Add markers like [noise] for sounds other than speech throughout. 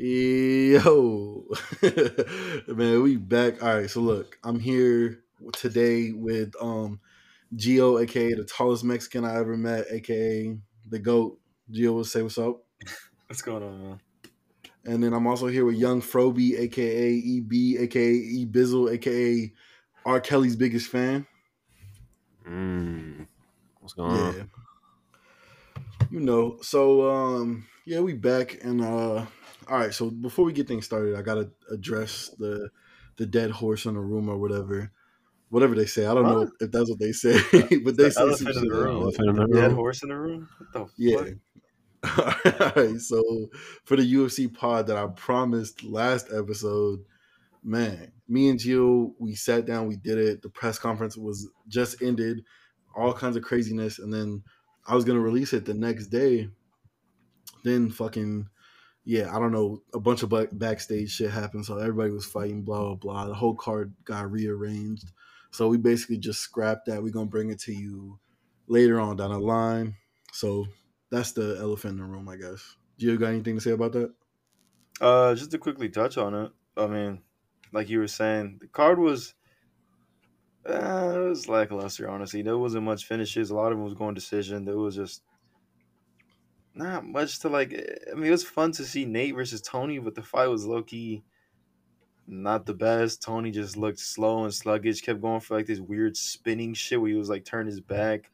Yo, [laughs] man, we back. All right, so look, I'm here today with um Gio, aka the tallest Mexican I ever met, aka the goat. Gio, will say what's up. What's going on, man? And then I'm also here with Young Froby, aka EB, aka E Bizzle, aka R. Kelly's biggest fan. Mm. What's going Yeah. on? You know, so um yeah, we back and uh all right, so before we get things started, I gotta address the the dead horse in the room or whatever. Whatever they say. I don't know if that's what they say, [laughs] but they The say some elephant in the room. that. Elephant in the Dead horse in the room? What the Yeah. fuck? [laughs] All right. So for the UFC pod that I promised last episode, man, me and Gio, we sat down, we did it. The press conference was just ended, all kinds of craziness, and then I was gonna release it the next day. Then fucking yeah, I don't know, a bunch of back- backstage shit happened, so everybody was fighting, blah blah blah. The whole card got rearranged, so we basically just scrapped that. We're gonna bring it to you later on down the line. So that's the elephant in the room, I guess. You got anything to say about that? Uh, just to quickly touch on it, I mean, like you were saying, the card was, uh, it was lackluster. Honestly, there wasn't much finishes. A lot of them was going decision. There was just not much to like. I mean, it was fun to see Nate versus Tony, but the fight was low key not the best. Tony just looked slow and sluggish. Kept going for like this weird spinning shit where he was like turn his back.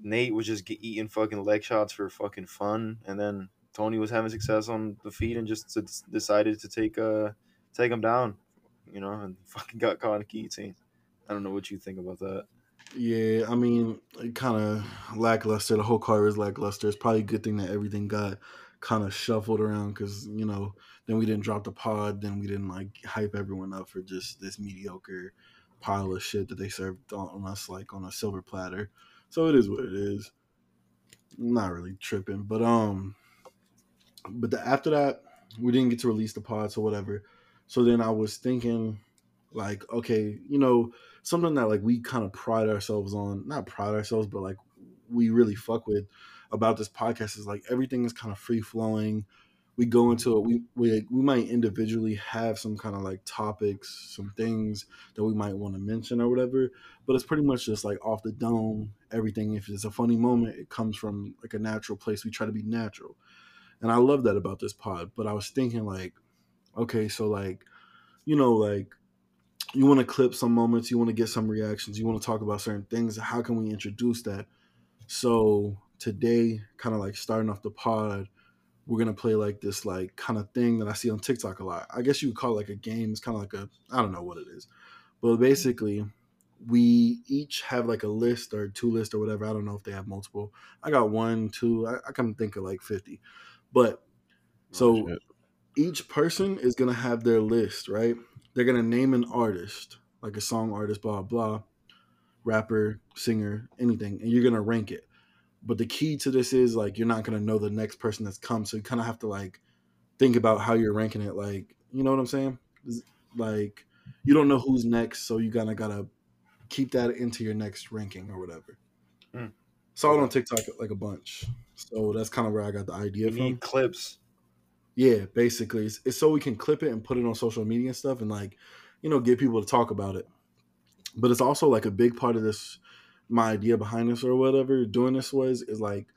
Nate was just get, eating fucking leg shots for fucking fun, and then Tony was having success on the feet and just decided to take uh take him down, you know, and [laughs] fucking got caught in a guillotine. I don't know what you think about that. Yeah, I mean, it kind of lackluster. The whole card was lackluster. It's probably a good thing that everything got kind of shuffled around because you know, then we didn't drop the pod, then we didn't like hype everyone up for just this mediocre pile of shit that they served on us like on a silver platter. So it is what it is. Not really tripping, but um, but the, after that, we didn't get to release the pod, so whatever. So then I was thinking, like, okay, you know, something that like we kind of pride ourselves on, not pride ourselves, but like we really fuck with about this podcast is like everything is kind of free flowing. We go mm-hmm. into it. We we we might individually have some kind of like topics, some things that we might want to mention or whatever, but it's pretty much just like off the dome. Everything, if it's a funny moment, it comes from like a natural place. We try to be natural, and I love that about this pod. But I was thinking like, okay, so like, you know, like you want to clip some moments, you want to get some reactions, you want to talk about certain things. How can we introduce that? So today, kind of like starting off the pod, we're gonna play like this like kind of thing that I see on TikTok a lot. I guess you would call it like a game. It's kind of like a I don't know what it is, but basically, we each have like a list or two lists or whatever. I don't know if they have multiple. I got one, two. I, I can think of like fifty, but oh, so Oh, each person is gonna have their list, right? They're gonna name an artist, like a song artist, blah blah, rapper, singer, anything, and you're gonna rank it. But the key to this is like you're not gonna know the next person that's come, so you kind of have to like think about how you're ranking it. Like, you know what I'm saying? Like, you don't know who's next, so you kind of gotta keep that into your next ranking or whatever. Mm. Saw it on TikTok like a bunch, so that's kind of where I got the idea You from. need clips. Yeah, basically, it's, it's so we can clip it and put it on social media and stuff, and like, you know, get people to talk about it. But it's also like a big part of this. My idea behind this or whatever doing this was is like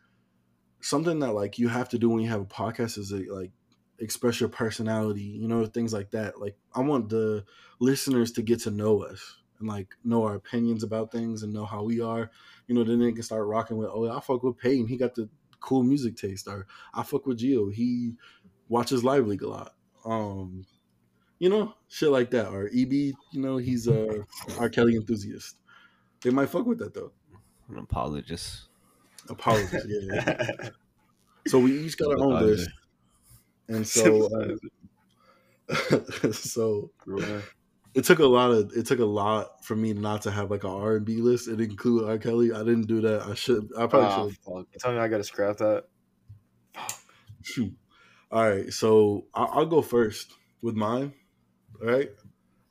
something that like you have to do when you have a podcast is like, like express your personality, you know, things like that. Like I want the listeners to get to know us and like know our opinions about things and know how we are. You know, then they can start rocking with, oh, I fuck with Peyton. He got the cool music taste, or I fuck with Gio. He watches Live League a lot. Um, you know, shit like that. Or EB, you know, he's a R. Kelly enthusiast. They might fuck with that though. An apologist. Apologies, yeah. [laughs] So we each got our own list, and so uh, [laughs] so it took a lot of it took a lot for me not to have like an R and B list and include R. Kelly. I didn't do that. I should. I probably Ah, should. fuck. You tell me I gotta scrap that. Shoot. All right, so I'll, I'll go first with mine. All right,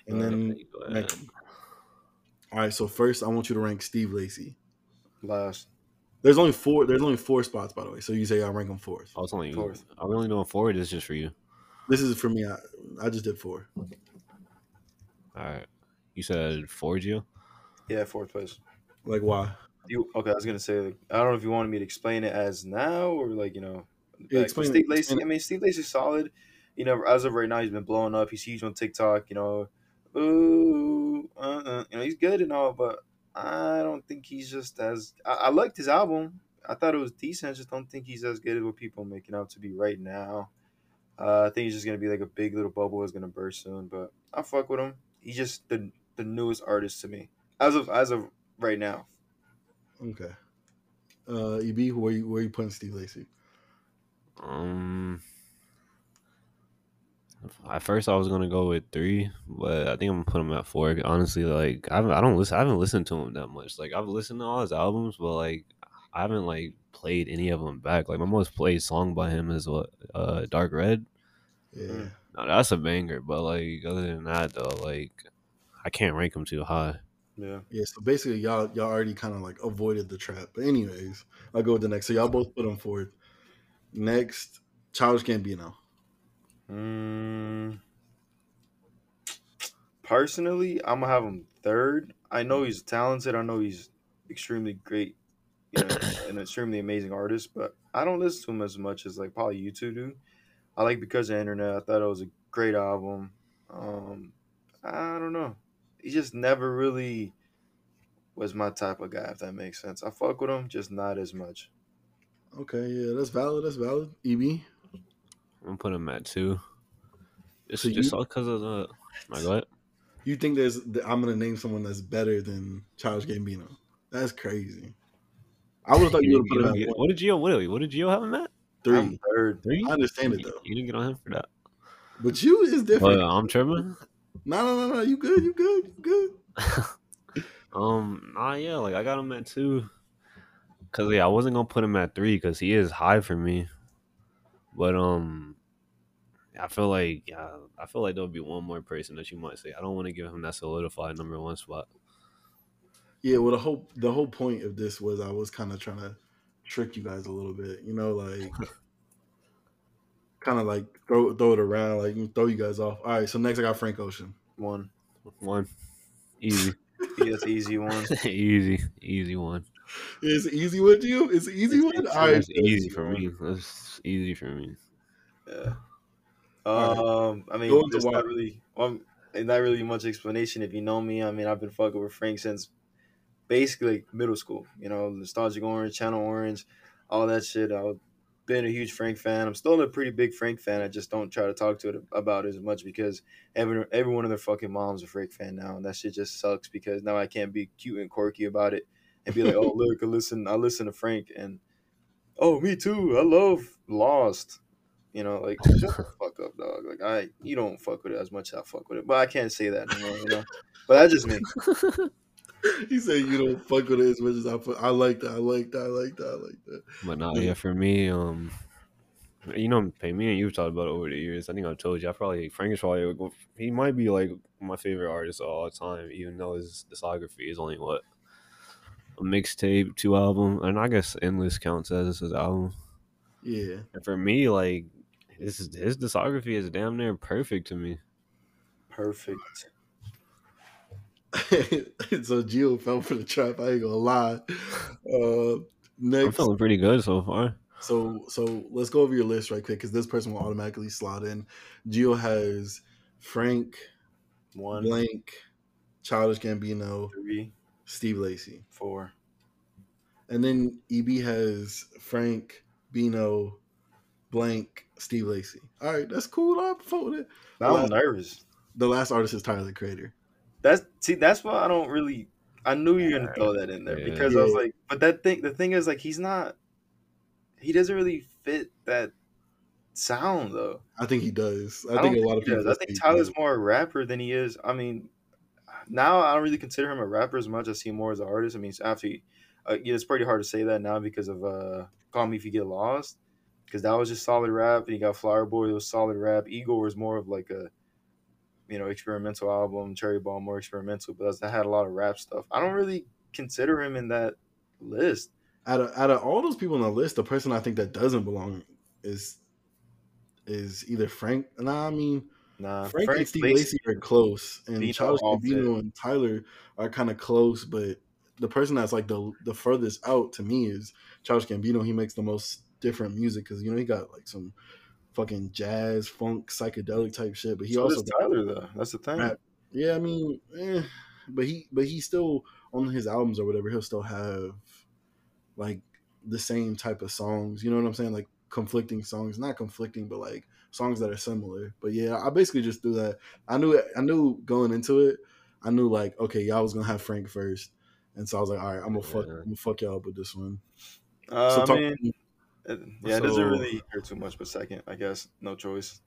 and then Okay, go ahead. rank 'em. All right, so first I want you to rank Steve Lacy. Last. There's only four. There's only four spots, by the way. So you say I rank him fourth. Oh, I was only. Fourth. Are we only doing four? Or this is just for you? This is for me. I, I just did four. All right. You said four, Gio? Yeah, fourth place. Like why? You okay? I was gonna say like, I don't know if you wanted me to explain it as now or like you know. Yeah, explain Steve Lacy. I mean, Steve Lacy's solid. You know, as of right now, he's been blowing up. He's huge on TikTok. You know, ooh, uh, uh, you know, he's good and all, but I don't think he's just as. I, I liked his album. I thought it was decent. I just don't think he's as good as what people are making out to be right now. Uh, I think he's just gonna be like a big little bubble is gonna burst soon. But I fuck with him. He's just the the newest artist to me as of as of right now. Okay. Uh, EB, where you where you putting Steve Lacy? Um, at first I was gonna go with three, but I think I'm gonna put him at four. Honestly, like I haven't, I don't listen, I haven't listened to him that much. Like I've listened to all his albums, but like I haven't like played any of them back. Like my most played song by him is what uh Dark Red. Yeah. Mm. Now that's a banger, but like other than that though, like I can't rank him too high. Yeah. Yeah, so basically, y'all y'all already kind of like avoided the trap. But anyways, I'll go with the next. So y'all both put him fourth. Next, Childish Gambino. Mm, personally, I'm gonna have him third. I know he's talented. I know he's extremely great, you know, [coughs] an extremely amazing artist. But I don't listen to him as much as like probably you two do. I like because of the internet. I thought it was a great album. Um, I don't know. He just never really was my type of guy. If that makes sense. I fuck with him, just not as much. Okay, yeah, that's valid. That's valid. EB. I'm gonna put him at two. It's So just you- all because of the. My what? You think there's? I'm gonna name someone that's better than Charles Gambino? That's crazy. I would have thought you would put him at What did Gio? What, what did Gio have him at? three. I'm third. Three. I understand it You, though, you didn't get on him for that. but you is different. Well, I'm tripping. No, no, no, no. You good? You good? You good? [laughs] Um, nah, yeah, like I got him at two. Cause yeah, I wasn't gonna put him at three because he is high for me. But um, I feel like yeah, I feel like there'll be one more person that you might say. I don't want to give him that solidified number one spot. Yeah. Well, the whole the whole point of this was I was kind of trying to trick you guys a little bit. You know, like kind of like throw throw it around, like throw you guys off. All right. So next, I got Frank Ocean. One. One, easy, [laughs] Yeah, that's easy one. [laughs] easy, easy one. It's easy with you. It's an easy It's one. It's, All right. That's easy for me. That's easy for me. Yeah. Um, I mean, Go into there's not really, well, not really much explanation. If you know me, I mean, I've been fucking with Frank since basically like middle school. You know, Nostalgic Orange, Channel Orange, all that shit. I've been a huge Frank fan. I'm still a pretty big Frank fan. I just don't try to talk to it about it as much because every every one of their fucking moms a Frank fan now, and that shit just sucks because now I can't be cute and quirky about it and be like, oh [laughs] look, I listen, I listen to Frank, and oh me too, I love Lost. You know, like shut the fuck up, dog. Like I, you don't fuck with it as much as I fuck with it, but I can't say that anymore. You know, but that's just me. [laughs] he said you don't fuck with it as much as I fuck. I like that. I like that. I like that. I like that. But nah, yeah, for me, um, you know, pay me and you've talked about it over the years. I think I've told you. I probably Frank is probably he might be like my favorite artist of all time, even though his discography is only what a mixtape, two album, and I guess Endless counts as his album. Yeah. And for me, like his his discography is damn near perfect to me. Perfect. [laughs] so Gio fell for the trap. I ain't gonna lie. Uh, I'm next, feeling pretty good so far. so so let's go over your list right quick because this person will automatically slot in. Gio has Frank, One, Blank, Childish Gambino, three, Steve Lacy, four. and then EB has Frank, Bino, Blank, Steve Lacy. All right, that's cool. I voted. Now Well, I'm nervous. The last artist is Tyler the Creator. That's see, that's why I don't really. I knew you were gonna throw that in there Yeah. because I was like, but that thing, the thing is, like, he's not. He doesn't really fit that sound though. I think he does. I, I, think a lot of he does. people. I think Tyler's more a rapper than he is. I mean, now I don't really consider him a rapper as much. I see him more as an artist. I mean, he, uh, yeah, it's pretty hard to say that now because of uh, "Call Me If You Get Lost," because that was just solid rap, and you got Flower Boy, it was solid rap. Igor was more of like a, you know, experimental album. Cherry Bomb more experimental, but that had a lot of rap stuff. I don't really consider him in that list. out of out of all those people on the list, the person I think that doesn't belong is is either Frank. Nah, I mean Nah, Frank, and Steve Lacy. Are close, and Vito off Gambino and Tyler are kind of close. But the person that's like the the furthest out to me is Charles Gambino. He makes the most different music because you know he got like some fucking jazz, funk, psychedelic type shit. But he so also Tyler though. That's the thing. rap. Yeah, I mean, eh, but he but he still on his albums or whatever. He'll still have like the same type of songs. You know what I'm saying? Like conflicting songs, not conflicting, but like songs that are similar. But yeah, I basically just threw that. I knew it. I knew going into it. I knew like okay, y'all was gonna have Frank first, and so I was like, all right, I'm gonna fuck, Yeah. I'm gonna fuck y'all up with this one. Uh, so I mean, it, yeah, it doesn't really hurt too much, but second, I guess, no choice.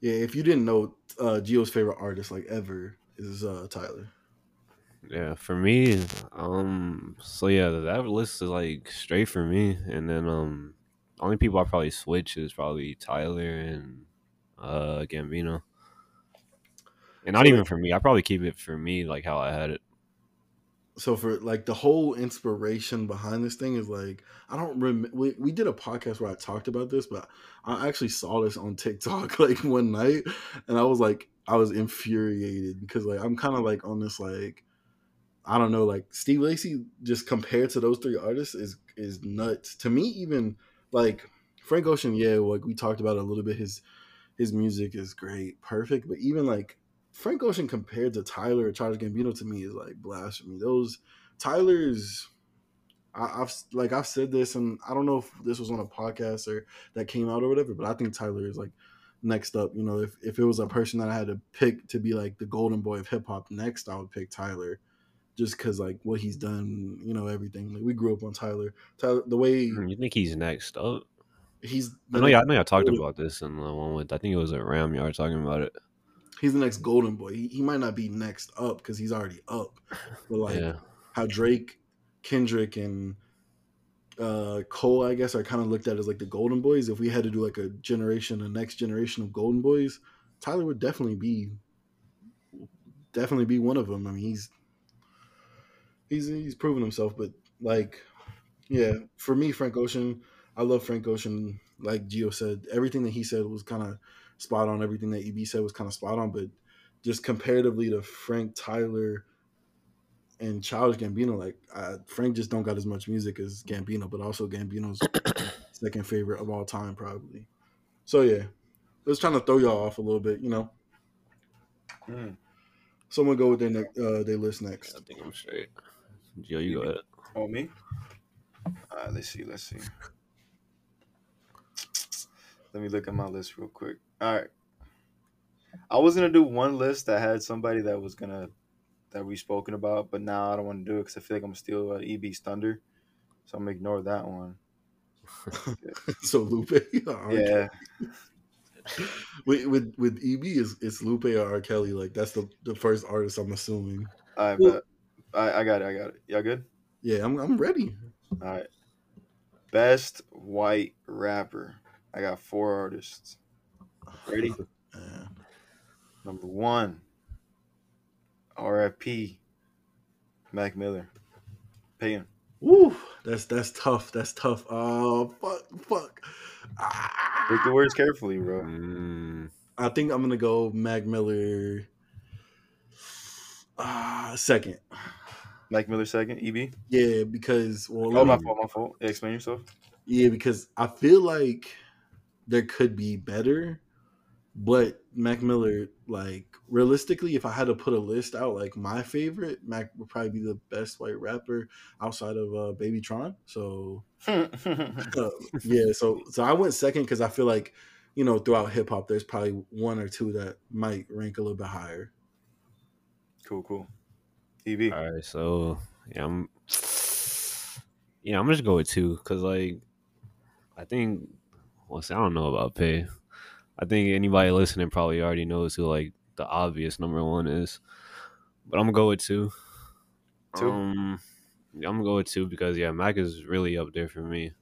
yeah, if you didn't know, uh, Gio's favorite artist like ever is uh, Tyler. Yeah, for me, um, so yeah, that list is like straight for me, and then um, only people I probably switch is probably Tyler and uh Gambino, and not So, even for me. I probably keep it for me like how I had it. so for like the whole inspiration behind this thing is like I don't remember. We, we did a podcast where I talked about this, but I actually saw this on TikTok [laughs] like one night, and I was like, I was infuriated because like I'm kind of like on this like I don't know like Steve Lacy just compared to those three artists is is nuts to me. Even like Frank Ocean, yeah, like we talked about a little bit. His his music is great, perfect, but even like Frank Ocean compared to Tyler or Charles Gambino to me is like blasphemy. Those Tyler's, I, I've like I've said this, and I don't know if this was on a podcast or that came out or whatever, but I think Tyler is like next up. You know, if if it was a person that I had to pick to be like the golden boy of hip hop next, I would pick Tyler, just because like what he's done. You know, everything. Like we grew up on Tyler. Tyler, the way Hmm, You think he's next up? he's I know. I know. I talked about this in the one with. I think it was at Ram Yard talking about it. he's the next golden boy. He, he might not be next up because he's already up, but like. yeah, how Drake, Kendrick, and uh, Cole, I guess, are kind of looked at as like the golden boys. If we had to do like a generation, a next generation of golden boys, Tyler would definitely be, definitely be one of them. I mean, he's he's he's proven himself. But like, yeah, for me, Frank Ocean, I love Frank Ocean. Like Gio said, everything that he said was kind of spot on. Everything that EB said was kind of spot on. But just comparatively to Frank Tyler and Childish Gambino, like uh, Frank just don't got as much music as Gambino, but also Gambino's [coughs] second favorite of all time, probably. So yeah, just trying to throw y'all off a little bit, you know. Mm. Someone go with their ne- uh, their list I next. think I'm straight. Joe, you go ahead. Oh, me? All right, let's see. Let's see. Let me look at my list real quick. All right. I was gonna do one list that had somebody that was gonna that we spoken about, but now I don't want to do it because I feel like I'm still uh, EB's thunder, so I'm gonna ignore that one. [laughs] so Lupe, [laughs] or Yeah, [laughs] with with with EB is it's Lupe or R. Kelly. Like that's the the first artist I'm assuming. I Well- bet. I, I got it. I got it. Y'all good? Yeah, I'm I'm ready. All right. Best white rapper. I got four artists. Ready? [laughs] Uh, Number one, RFP, Mac Miller. Paying. woo, that's that's tough. That's tough. Oh fuck, fuck. Ah. Pick the words carefully, bro. Mm, I think I'm gonna go Mac Miller. Uh, second. Mac Miller second. EB. Yeah, because well, Oh, my fault. My fault. Yeah, explain yourself. yeah, because I feel like there could be better, but Mac Miller, like realistically, if I had to put a list out, like my favorite, Mac would probably be the best white rapper outside of uh, Baby Tron. So uh, [laughs] yeah, so so I went second because I feel like you know throughout hip hop, there's probably one or two that might rank a little bit higher. cool, cool. EB. all right, so yeah, I'm. Yeah, I'm just go with two because like, I think. Well, see, I don't know about Pay. I think anybody listening probably already knows who like the obvious number one is, but I'm gonna go with two. Two? Um, yeah, I'm gonna go with two because yeah, Mac is really up there for me.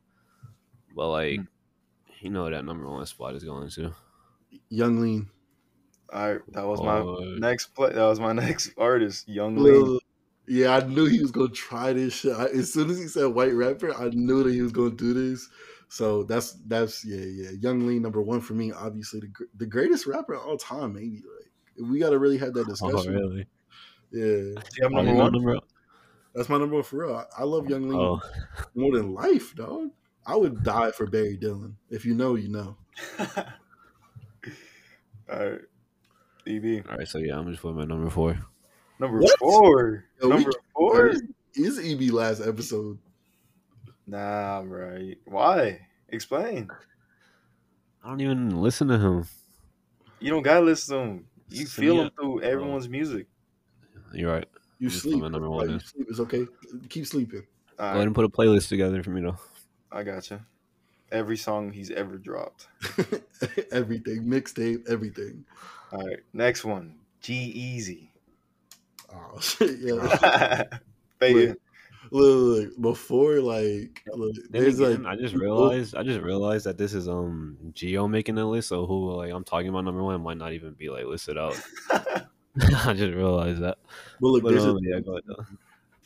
But like, Mm. you know that number one spot is going to. Yung Lean. All right, that was my Oh, next play. That was my [laughs] next artist, Yung Lean. Yeah, I knew he was gonna try this shit. I, as soon as he said white rapper, I knew that he was gonna do this. So that's that's yeah yeah. Yung Lean number one for me. Obviously the the greatest rapper of all time. Maybe like we got to really have that [laughs] Oh, discussion. really? Yeah, Do you have number one? number- that's my number one for real. I, I love Yung Lean Oh, more than life, dog. I would die for Barry Dillon. If you know, you know. [laughs] All right. EB. all right. So yeah, I'm just putting my number four. Number What? four. Yo, we- number four. Is EB last episode? Nah, right. Why? Explain. I don't even listen to him. You don't gotta listen to him. You To feel me, him through everyone's music. You're right. You Just sleep. my number bro. one You sleep. It's okay. Keep sleeping. All Go right, ahead and put a playlist together for me though. I gotcha. Every song he's ever dropped. [laughs] everything, mixtape, everything. All right, next one. G-Eazy. Oh [laughs] shit, yeah. [laughs] Fade Look, in. look, look, before like, look, there's again, like, I just realized I just realized that this is um Gio making the list, so who like I'm talking about number one might not even be like listed out. I just realized that. but look, But there's um, a yeah, ahead.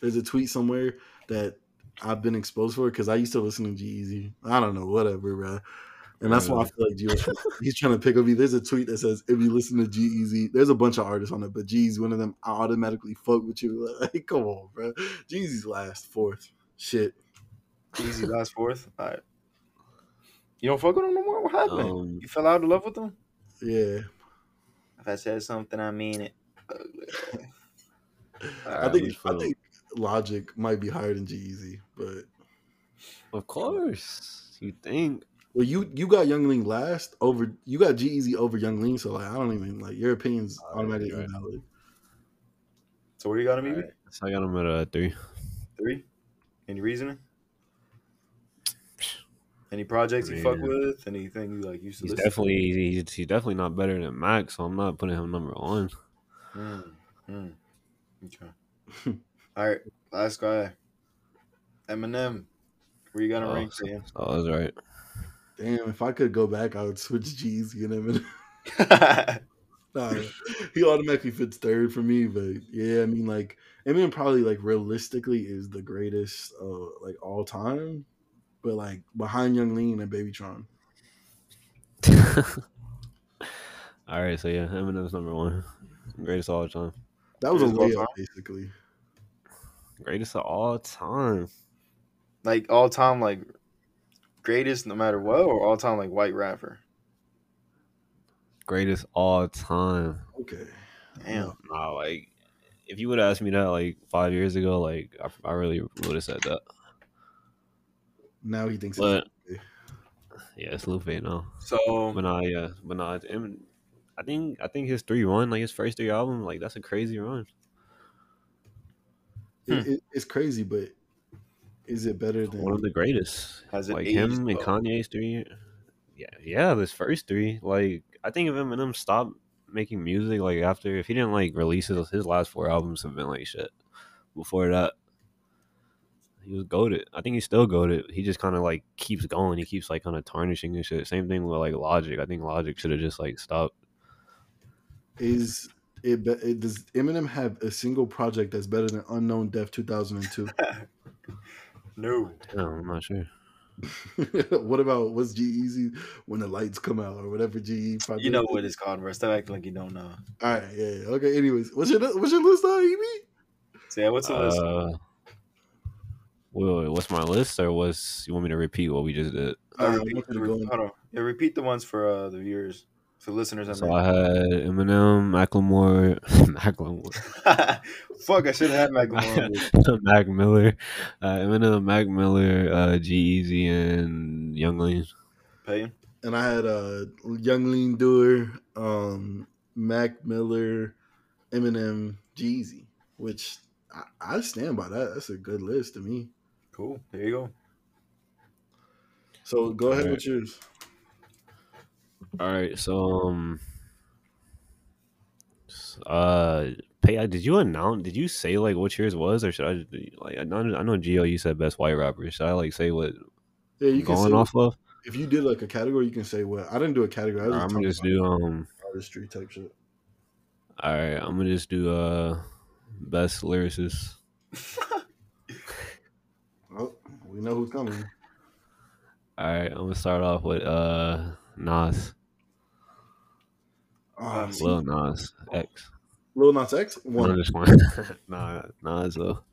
there's a tweet somewhere that I've been exposed for it because I used to listen to G-Eazy. I don't know, whatever, bro. And that's why I feel like G was trying, he's trying to pick up me. There's a tweet that says if you listen to G-Eazy, there's a bunch of artists on it, but G-Eazy one of them. I automatically fuck with you. [laughs] Like, come on, bro. G-Eazy's last, fourth. Shit. Easy last fourth. All right. You don't fuck with him no more? What happened? Um, you fell out of love with him? Yeah, If I said something, I mean it. I think I think Logic might be higher than G-Eazy, but Of course, you think? well, you you got Yung Lean last over. You got G-Eazy over Yung Lean, so like I don't even like your opinion's Alright, automatically you're right. invalid. So where you got him, EB? Alright, So I got him at a three. Three? Any reasoning? [sighs] Any projects you fuck with? Anything you like used to He's listen definitely he's, he's definitely not better than Max, so I'm not putting him number one. Mm, mm. Okay. [laughs] All right. Last guy. Eminem. Where you gonna Oh, ranked so, for him? so I was right. Damn, if I could go back, I would switch G-Eazy and Eminem. [laughs] Nah, he automatically fits third for me, but yeah, I mean, like Eminem probably like realistically is the greatest uh like all time, but like behind Yung Lean and Babytron. [laughs] All right, so yeah, Eminem's number one, greatest of all time, That was a Greatest of all layup, basically. Greatest of all time. like all time, like greatest no matter what, or all time like white rapper? Greatest all time. Okay, Damn. Nah, like if you would have asked me that like five years ago, like I, I really would have said that. now he thinks. But it's yeah, it's Lupe now. So But nah, yeah, but nah, it's I think I think his three run, like his first three albums, like that's a crazy run. Hmm. it, it- it's crazy, but is it better than? One of the greatest. Has it like aged him and well? Kanye's three. Yeah, yeah, this first three. Like I think if Eminem stopped making music, like after if he didn't like release his his last four albums have been like shit. Before that, he was goated. I think he's still goated. He just kind of like keeps going. He keeps like kind of tarnishing and shit. Same thing with like Logic. I think Logic should have just like stopped. Is it, it? Does Eminem have a single project that's better than Unknown Death 2002? [laughs] no. Yeah, I'm not sure. [laughs] what about what's G-Eazy when the lights come out or whatever G project? You know what it's called, bro. Stop acting like you don't know. All right, yeah, yeah. Okay. Anyways, what's your what's your list on EB? So yeah, what's the list? Uh, wait, wait, what's my list, or what's you want me to repeat what we just did? Uh, I repeat, want you to re- go in- hold on. Yeah, repeat the ones for uh, the viewers, for listeners. I So mean. I had Eminem, Macklemore, [laughs] Macklemore, [laughs] Fuck, I should have had [laughs] Macklemore. Mac Miller, uh, Eminem, Mac Miller, uh, G-Eazy, and Yung Lean. Pay. And I had uh Yung Lean Doer, um, Mac Miller, Eminem, Jeezy, which I, I stand by that. That's a good list to me. Cool. There you go. So go ahead Alright. with yours. All right, so um, uh, pay. Did you announce? Did you say like what yours was, or should I like? I know, I know Gio, you said best white rapper. Should I like say what Yeah, you I'm can going off of? if you did like a category, you can say what. I didn't do a category. I I'm gonna just do um. artistry type shit. All right, I'm gonna just do uh, best lyricist. [laughs] Oh, we know who's coming. All right, I'm gonna start off with uh Nas, Um, Lil Nas X. Lil Nas X No, one. just one. [laughs] nah, Nas though.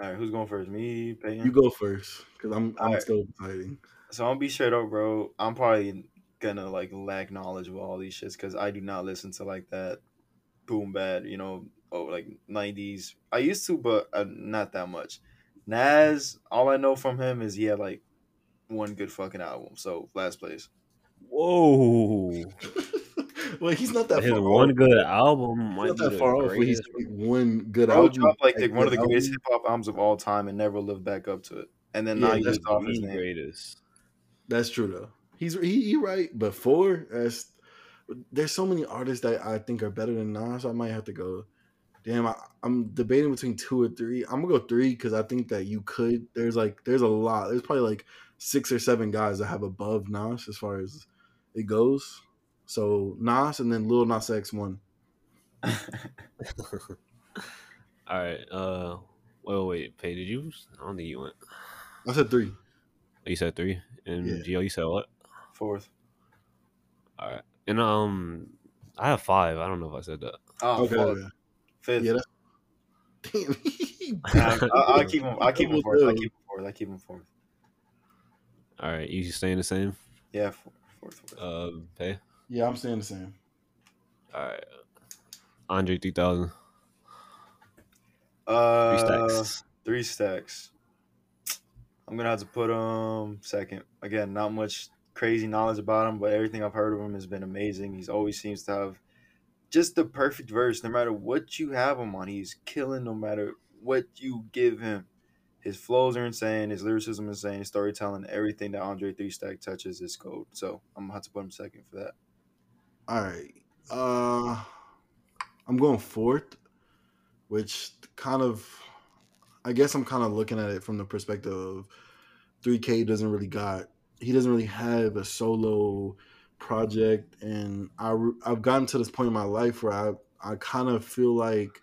All right, who's going first? Me, Peyton. You go first because I'm I'm Alright. still fighting. So I'm gonna be straight up, bro. I'm probably gonna like lack knowledge of all these shits because I do not listen to like that boom bap, you know, oh like '90s. I used to, but uh, not that much. Nas, all I know from him is he had like one good fucking album. So last place. Whoa. [laughs] well, he's not that His far one off. good album He's might not that the far off. He's one good Bro album. dropped like, the, one of the greatest hip hop albums of all time and never lived back up to it. And then Yeah, now he just off his the name. greatest. That's true though. He's he, he right, Before four as there's so many artists that I think are better than Nas. I might have to go. Damn, I, I'm debating between two or three. I'm gonna go three because I think that you could. There's like there's a lot. There's probably like six or seven guys that have above Nas as far as it goes. So Nas and then Lil Nas X one. [laughs] All right. Uh. Well, wait. Pay. Did you? I don't think you went. I said three. You said three, and Yeah. Gio, you said what? Fourth. All right. And um, I have five. I don't know if I said that. Oh, Okay. fuck. yeah. Fifth. Yeah, damn. [laughs] I, I [laughs] keep him. I keep him fourth. I keep him fourth. I keep him fourth. All right. You staying the same? Yeah, fourth. Fourth. fourth. Uh, Pay. Yeah, I'm saying the same. All right. Andre three thousand. Three Uh, stacks. Three stacks. I'm gonna have to put him second. Again, not much crazy knowledge about him, but everything I've heard of him has been amazing. He's always seems to have just the perfect verse. No matter what you have him on, he's killing. No matter what you give him, his flows are insane. His lyricism is insane. His storytelling, everything that Andre Three Stack touches is gold. So I'm gonna have to put him second for that. All right. Uh I'm going fourth, which kind of I guess I'm kind of looking at it from the perspective of 3K doesn't really got he doesn't really have a solo project and I, I've gotten to this point in my life where I I kind of feel like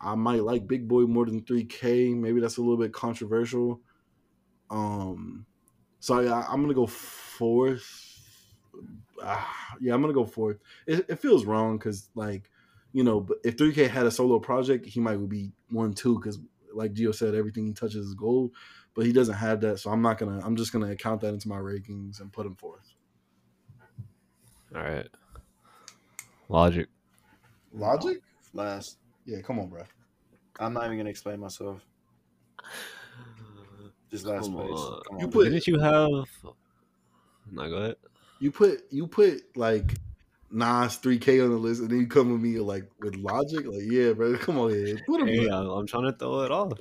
I might like Big Boi more than 3K. Maybe that's a little bit controversial. Um so I, I'm gonna go fourth. Ah, yeah, I'm gonna go fourth. It, it feels wrong because like you know, but if 3K had a solo project, he might be one two because like Gio said, everything he touches is gold. But he doesn't have that, so I'm not gonna. I'm just gonna count that into my rankings and put him fourth. All right. Logic. Logic? Last. Yeah, come on, bro. I'm not even gonna explain myself. Just last Come place. on. Come You put- man. Didn't you have? No, go ahead. You put you put like Nas 3K on the list, and then you come with me like with Logic. Like, yeah, bro, come on here, put. Hey, I'm, I'm trying to throw it off.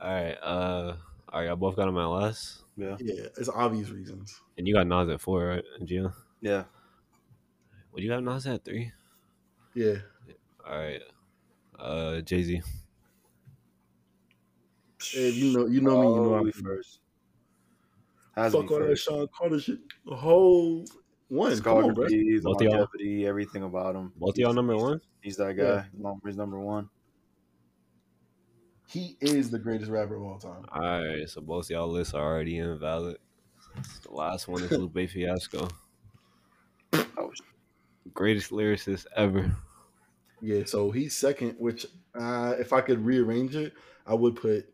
All right. Uh. All right. I both got on my last, Yeah. Yeah, it's obvious reasons. and you got Nas at four, right? And Gio. Yeah. Would you have Nas at three? Yeah, All right. Uh. Jay Z. if you know, you know me, you know Probably I'm first. Has to Fuck be all that first. Sean Carter shit. The whole one. Come on, bro. Discography, the Both y'all? longevity, everything about him. Both of y'all number one. He's that guy. Yeah. Long- He's number one. He is the greatest rapper of all time. All right. So both y'all lists are already invalid. The last one is Lupe [laughs] Fiasco, Oh, greatest lyricist ever. Yeah, so he's second. Which, uh, if I could rearrange it, I would put.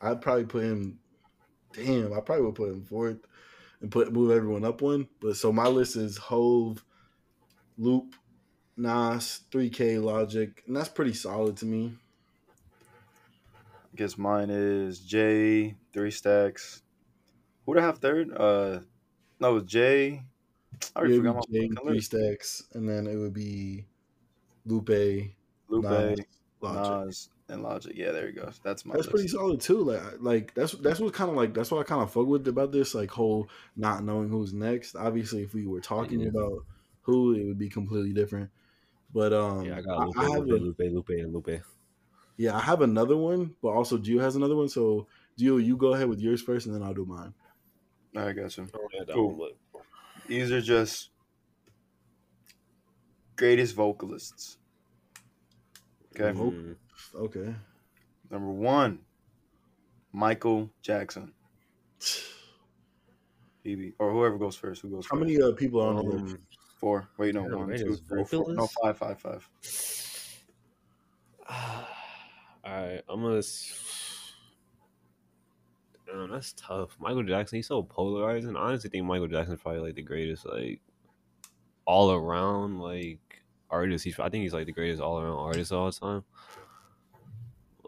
I'd probably put him. Damn, I probably would put him fourth, and put move everyone up one. But so my list is Hove, Loop, Nas, 3K, Logic, and that's pretty solid to me. I guess mine is Jay, three stacks. Who would I have third? Uh, no, it was Jay. I already It forgot my Jay, three stacks, and then it would be Lupe, Lupe, Nas, Logic. Nas, and Logic. Yeah, there you go. That's my That's list. pretty solid too. Like, like that's that's what kind of like that's what I kind of fuck with about this like whole not knowing who's next. Obviously, if we were talking Yeah. about who, it would be completely different. But um, Yeah, I got Lupe, I, I have Lupe, a, Lupe, Lupe, and Lupe. yeah, I have another one, but also Gio has another one. So Gio, you go ahead with yours first, and then I'll do mine. I got you. Oh, yeah, Cool. These are just greatest vocalists. Okay. Voc- Mm, Okay. Number one, Michael Jackson. [sighs] BB or whoever goes first. Who goes How first? many uh, people are on the list? Um, Four. Wait, no, Yeah, one, right, two, it's three, four. No, vocalist? five, five, five. [sighs] all right, I'm gonna. Damn, that's tough. Michael Jackson, he's so polarizing. I honestly think Michael Jackson's probably like the greatest, like all around like artist. He's I think he's like the greatest all around artist of all the time.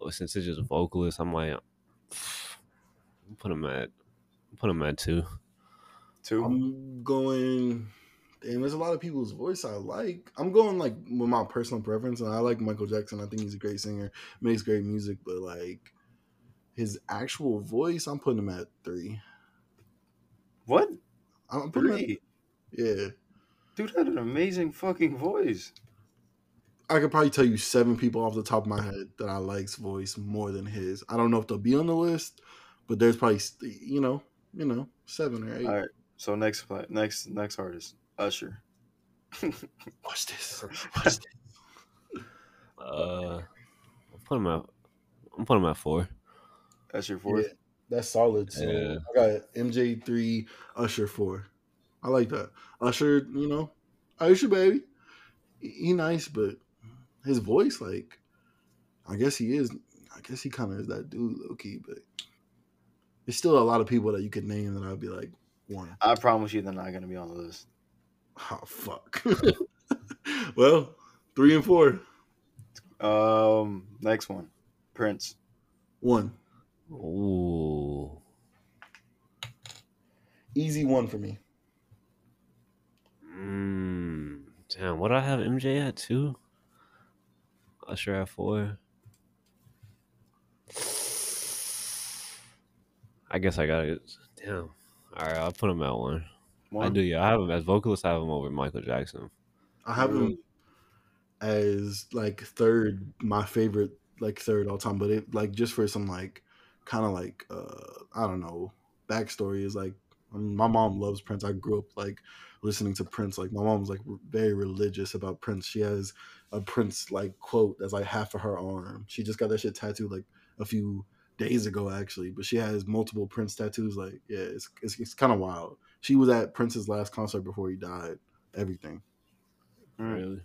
Well, since it's just vocalist, I'm like, I'm [sighs] put him at, put him at two. Two. I'm going. Damn, there's a lot of people's voice I like. I'm going like with my personal preference, and I like Michael Jackson. I think he's a great singer, makes great music, but like his actual voice, I'm putting him at three. what? I'm putting him at, Three. yeah. Dude had an amazing fucking voice. I could probably tell you seven people off the top of my head that I like's voice more than his. I don't know if they'll be on the list, but there's probably you know, you know, seven or eight. All right. So next next next artist, Usher. [laughs] Watch this. [laughs] Watch this. [laughs] Uh, I'm putting him at, I'm putting him four. That's your fourth. Yeah, that's solid. So Yeah. I got MJ three, Usher four. I like that. Usher, you know, Usher baby. He, he nice, but his voice, like, I guess he is. I guess he kind of is that dude, low key. But there's still a lot of people that you could name that I'd be like one. I promise you, they're not gonna be on the list. Oh fuck. [laughs] well, three and four. Um, next one, Prince. One. Ooh, Easy one for me. mm, damn. What do I have MJ at two? Usher at four. I guess I got it. Damn. All right, I'll put him at one. One. I do. Yeah, I have him as vocalist. I have him over Michael Jackson. I have him as like third, my favorite like third all time. But it like just for some like kind of like uh I don't know backstory is like I mean, my mom loves Prince. I grew up like listening to Prince. Like my mom's like very religious about Prince. She has a Prince like quote that's like half of her arm. She just got that shit tattooed like a few days ago actually. But she has multiple Prince tattoos. Like yeah, it's it's, it's kind of wild. She was at Prince's last concert before he died. Everything. Really?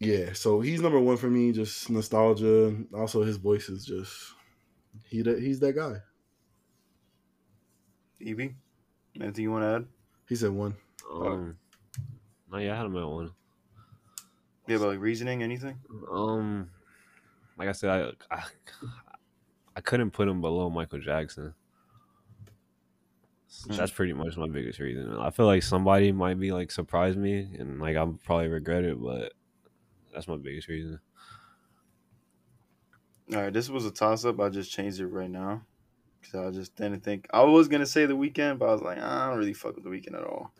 Yeah, so he's number one for me. Just nostalgia. Also, his voice is just he. That he's that guy. EB. Anything you want to add? He said one. Um, no, yeah, I had him at one. Yeah, but like reasoning, anything? Um, like I said, I, I I couldn't put him below Michael Jackson. Hmm. That's pretty much my biggest reason. I feel like somebody might be like surprise me, and like I'll probably regret it, but that's my biggest reason. All right, this was a toss up. I just changed it right now because I just didn't think I was gonna say the Weeknd, but I was like, "Ah, I don't really fuck with the Weeknd at all.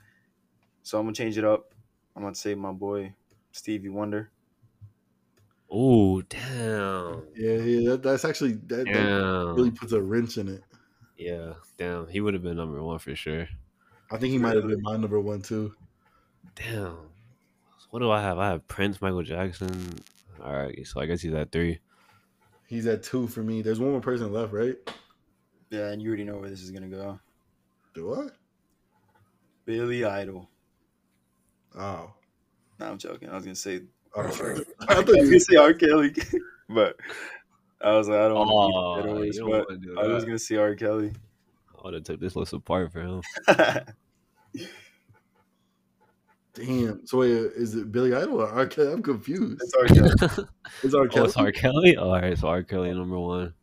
So I'm gonna change it up. I'm gonna say my boy Stevie Wonder. Oh damn! Yeah, yeah. That, that's actually that, that really puts a wrench in it. yeah, damn. He would have been number one for sure. I think he might have been my number one too. Damn. What do I have? I have Prince, Michael Jackson. All right, so I guess he's at three. He's at two for me. There's one more person left, right? Yeah, and you already know where this is gonna go. Do I? Billy Idol. Oh. No, I'm joking. I was gonna say Oh. [laughs] I [laughs] I thought was you gonna say R. Kelly, [laughs] but I was like, I don't Oh, want to you beat don't that do but I was gonna say R. Kelly. I would have took this list apart for him. damn. So wait, is it Billy Idol or R. Kelly? I'm confused. it's R. Kelly. It's R. Kelly. Oh, it's R. Kelly. All right, so R. Kelly number one.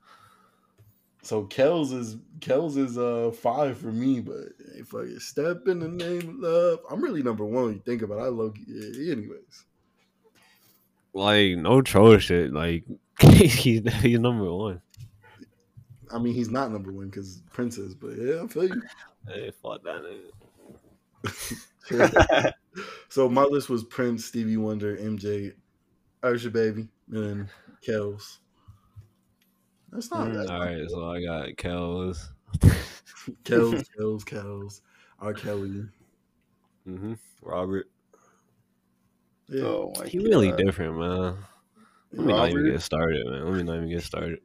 So Kells is Kells is uh five for me, but hey, fuck it. Step in the name of love. I'm really number one when you think about it. I love yeah, anyways. Like no troll shit. Like [laughs] he's he's number one. I mean, he's not number one because Princess, but yeah, I feel you. Hey, fuck that [laughs] [laughs] so my list was Prince, Stevie Wonder, MJ, Usher Baby, and then Kells. That's not that's All not right, so I got Kels. Kells, [laughs] [laughs] Kells, Kells, R. Kelly. Mm-hmm. Robert. Yeah. oh my He really different, man. Let me not even get started, man. Let me not even get started.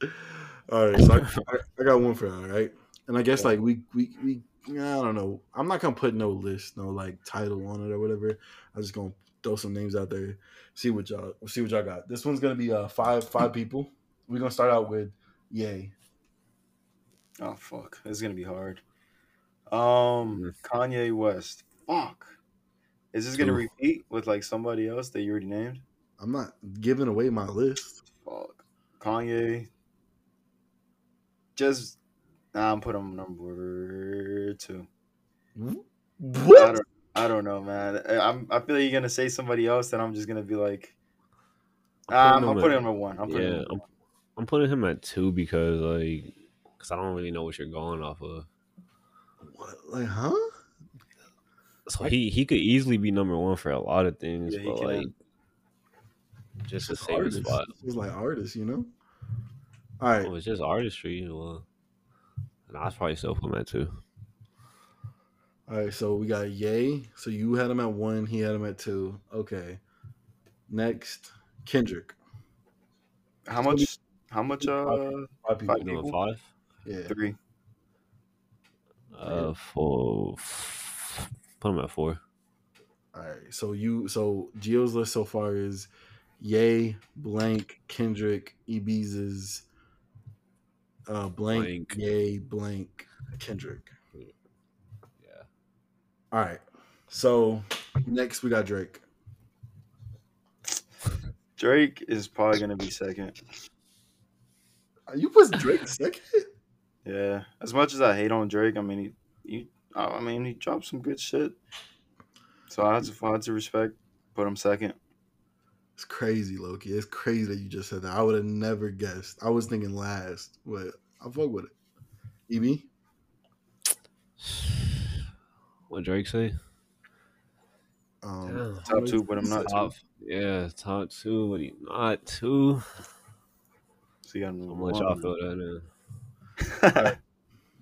[laughs] All right, so I, I, I got one for y'all, right? And I guess Yeah. like we we we I don't know. I'm not gonna put no list, no like title on it or whatever. I'm just gonna throw some names out there. See what y'all see what y'all got. This one's gonna be uh five five people. We're gonna start out with Yay. Oh fuck, this is gonna be hard. Um, Kanye West. Fuck. Is this gonna Two. repeat with like somebody else that you already named? I'm not giving away my list. Fuck. Kanye. Just. Nah, I'm putting him number two. I What? don't. I don't know, man. I- I'm. I feel like you're gonna say somebody else, and I'm just gonna be like, I'm, putting I'm him putting at- him at one. I'm putting yeah, him. At I'm, putting him at two because like, because I don't really know what you're going off of. What? Like, huh? So he he could easily be number one for a lot of things, Yeah, but can. like, just to It's save a artists. spot. It's like artists, you know. All right. Oh, it's just artistry. Well, and I'd probably still put him at two. All right, so we got Yay. So you had him at one, he had him at two. Okay. Next, Kendrick. How much? How much? Uh, Five people. Five people? five. Yeah. three. Uh, four. Put them at four. All right. So you so Gio's list so far is Yay, blank, Kendrick, Ibiza's uh blank, Blank. Yay, blank, Kendrick. Yeah. All right. So next we got Drake. Drake is probably gonna be second. You put Drake second? [laughs] Yeah. As much as I hate on Drake, I mean he, he I mean he dropped some good shit. So I had to, I had to respect. Put him second. It's crazy, Loki. It's crazy that you just said that. I would have never guessed. I was thinking last, but I fuck with it. E EB? What Drake say? Um, Damn. Top two, but I'm not two. Yeah, top two. What do you not two? So you got How number much one. y'all feel that in? [laughs]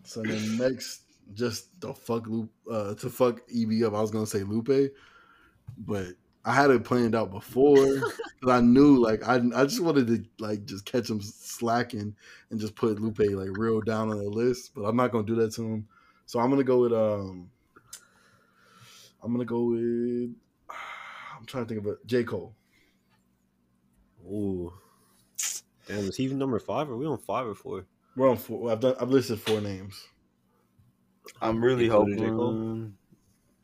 So then next, just the fuck loop uh, to fuck EB up. I was gonna say Lupe, but I had it planned out before [laughs] because I knew like I I just wanted to like just catch him slacking and just put Lupe like real down on the list, but I'm not gonna do that to him. So I'm gonna go with um I'm gonna go with [sighs] I'm trying to think of it. J Cole. Ooh. Damn, is he even number five? Are we on five or four? We're on four. I've done. I've listed four names. I'm really Including hoping. Cole?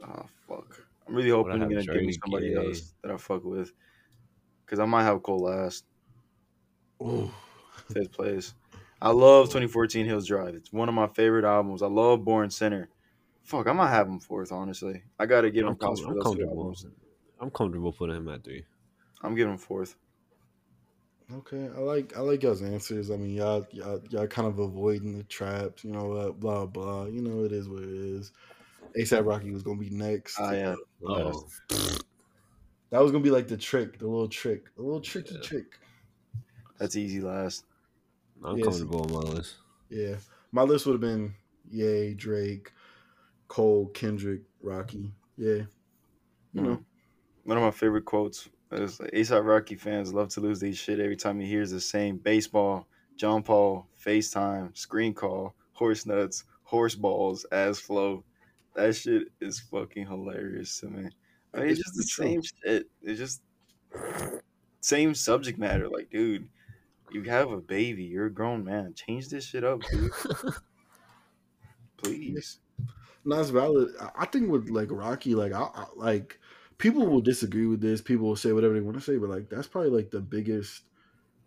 Oh ah, fuck! I'm really hoping have you're gonna give me somebody yeah. else that I fuck with, because I might have Cole last Ooh. fifth place. I love 2014 Hills Drive. It's one of my favorite albums. I love Born Sinner. Fuck, I might have him fourth. Honestly, I gotta give him I'm, com- for I'm those comfortable. albums. I'm comfortable putting him at three. I'm giving him fourth. Okay, I like I like y'all's answers. I mean, y'all y'all, y'all kind of avoiding the traps, you know, what? blah blah. You know, it is what it is. ASAP Rocky was gonna be next. Ah, yeah. Oh, That was gonna be like the trick, the little trick, the little tricky Yeah. trick. That's easy last. I'm Yes. comfortable on my list. Yeah, my list would have been Yay, Drake, Cole, Kendrick, Rocky. Yeah, you know, One of my favorite quotes is like, ASAP Rocky fans love to lose their shit every time he hears the same baseball, John Paul, FaceTime, screen call, horse nuts, horse balls, ass flow. That shit is fucking hilarious to me. I mean, it's just the same shit. It's just same subject matter. Like, dude, you have a baby. You're a grown man. Change this shit up, dude. [laughs] Please. No, it's valid. I- I think with like Rocky, like I, I like people will disagree with this. People will say whatever they want to say, but like that's probably like the biggest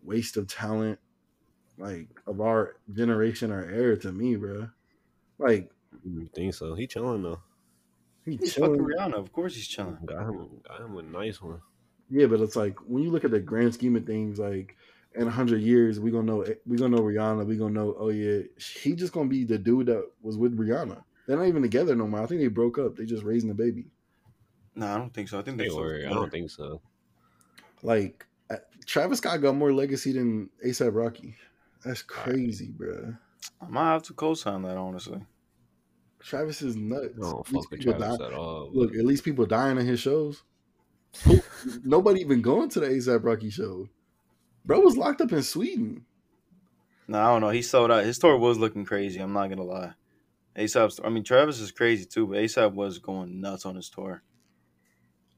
waste of talent, like of our generation or era to me, bro. Like You think so? He chilling though. he He's chilling. fucking Rihanna. Of course he's chilling. Got him. Got him a nice one. Yeah, but it's like when you look at the grand scheme of things, like in a hundred years, we gonna know we gonna know Rihanna. We gonna know. Oh yeah, he just gonna be the dude that was with Rihanna. They're not even together no more. I think they broke up. They just raising the baby. No, I don't think so. I think They they were. I don't think so. Like uh, Travis Scott got more legacy than ASAP Rocky. That's crazy, bro. I might have to co-sign that honestly. Travis is nuts. I don't fuck with Travis die- at all. Look, at least people dying in his shows. Nobody even going to the ASAP Rocky show. Bro was locked up in Sweden. No, I don't know. He sold out. His tour was looking crazy. I'm not gonna lie. ASAP's. I mean, Travis is crazy too, but ASAP was going nuts on his tour.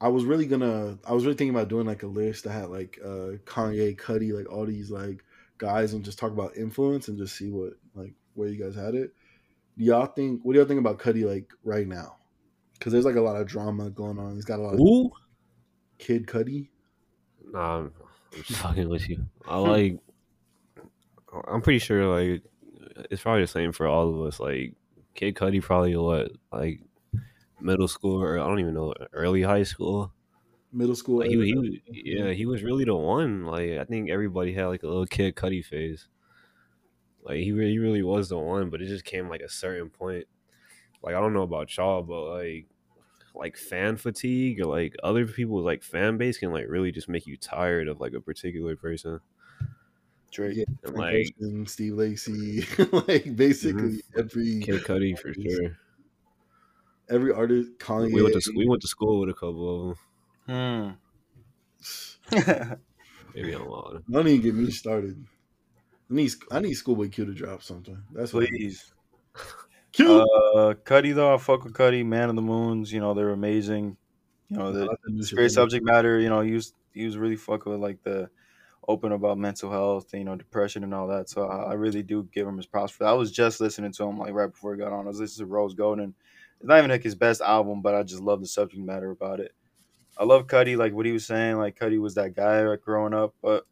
I was really gonna. I was really thinking about doing like a list that had like uh Kanye, Cudi, like all these like guys, and just talk about influence and just see what like where you guys had it. Do y'all think? What do y'all think about Cudi like right now? Because there's like a lot of drama going on. He's got a lot of Who? Kid Cudi. Nah, I'm, I'm just fucking with you. I [laughs] like. I'm pretty sure like it's probably the same for all of us. Like Kid Cudi, probably what like middle school or I don't even know early high school. Middle school. Like, he, he was, yeah, he was really the one. Like I think everybody had like a little Kid Cudi phase. Like he really, he really was the one, but it just came like a certain point. Like I don't know about y'all, but like like fan fatigue or like other people's like fan base can like really just make you tired of like a particular person. Drake. Yeah, And, like Steve Lacy, [laughs] like basically mm-hmm. every Kid Cudi for sure. Every artist. Kanye. We went to we went to school with a couple of them. Hmm. [laughs] Maybe a lot. lying. Don't even get me started. I need I need Schoolboy Q to drop something. That's what I need. Please. [laughs] Q. Uh, Cudi though, I fuck with Cudi. Man of the Moons, you know they're amazing. You know I the like that new it's shit. great subject matter. You know he was he was really fucking with like the open about mental health, you know depression and all that. So I, I really do give him his props for that. I was just listening to him like right before he got on. I was listening to Rose Gold and it's not even like his best album, but I just love the subject matter about it. I love Cudi, like what he was saying. Like Cudi was that guy like growing up, but